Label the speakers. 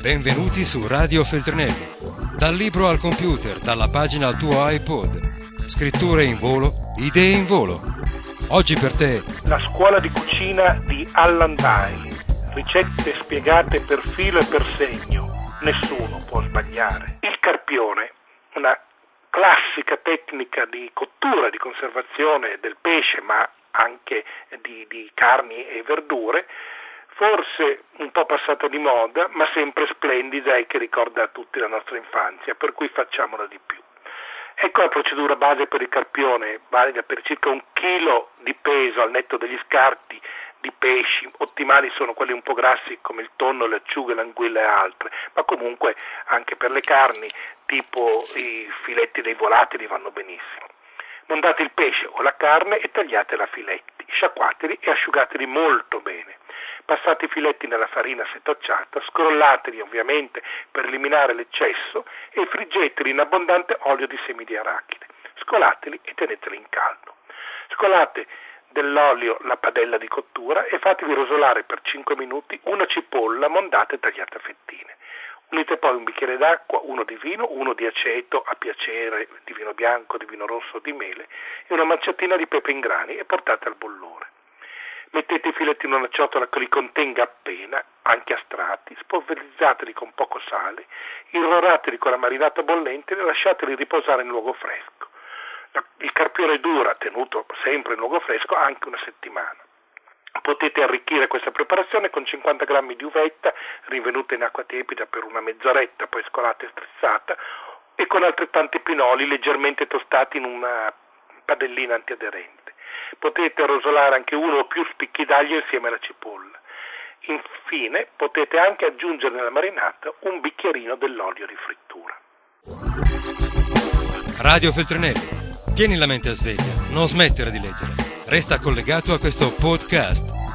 Speaker 1: Benvenuti su Radio Feltrinelli. Dal libro al computer, dalla pagina al tuo iPod. Scritture in volo, idee in volo. Oggi per te
Speaker 2: La scuola di cucina di Allan Dye. Ricette spiegate per filo e per segno. Nessuno può sbagliare. Il carpione, una classica tecnica di cottura, di conservazione del pesce, ma anche di, di carni e verdure, forse un po' passata di moda, ma sempre splendida e che ricorda a tutti la nostra infanzia, per cui facciamola di più. Ecco la procedura base per il carpione, valida per circa un chilo di peso al netto degli scarti di pesci, ottimali sono quelli un po' grassi come il tonno, le acciughe, l'anguilla e altre, ma comunque anche per le carni, tipo i filetti dei volatili vanno benissimo. Mondate il pesce o la carne e tagliatela a filetti, sciacquateli e asciugateli molto bene. Passate i filetti nella farina setacciata, scrollateli ovviamente per eliminare l'eccesso e friggeteli in abbondante olio di semi di arachide. Scolateli e teneteli in caldo. Scolate dell'olio la padella di cottura e fatevi rosolare per 5 minuti una cipolla mondata e tagliata a fettine. Unite poi un bicchiere d'acqua, uno di vino, uno di aceto a piacere, di vino bianco, di vino rosso, di mele e una manciatina di pepe in grani e portate al bollore. Mettete i filetti in una ciotola che li contenga appena, anche a strati, spolverizzateli con poco sale, irrorateli con la marinata bollente e lasciateli riposare in luogo fresco. Il carpione dura, tenuto sempre in luogo fresco, anche una settimana. Potete arricchire questa preparazione con 50 g di uvetta rinvenuta in acqua tiepida per una mezz'oretta, poi scolata e strizzata, e con altrettanti pinoli leggermente tostati in una padellina antiaderente. Potete rosolare anche uno o più spicchi d'aglio insieme alla cipolla. Infine potete anche aggiungere nella marinata un bicchierino dell'olio di frittura.
Speaker 1: Radio Feltrinelli. Tieni la mente a sveglia, non smettere di leggere. Resta collegato a questo podcast.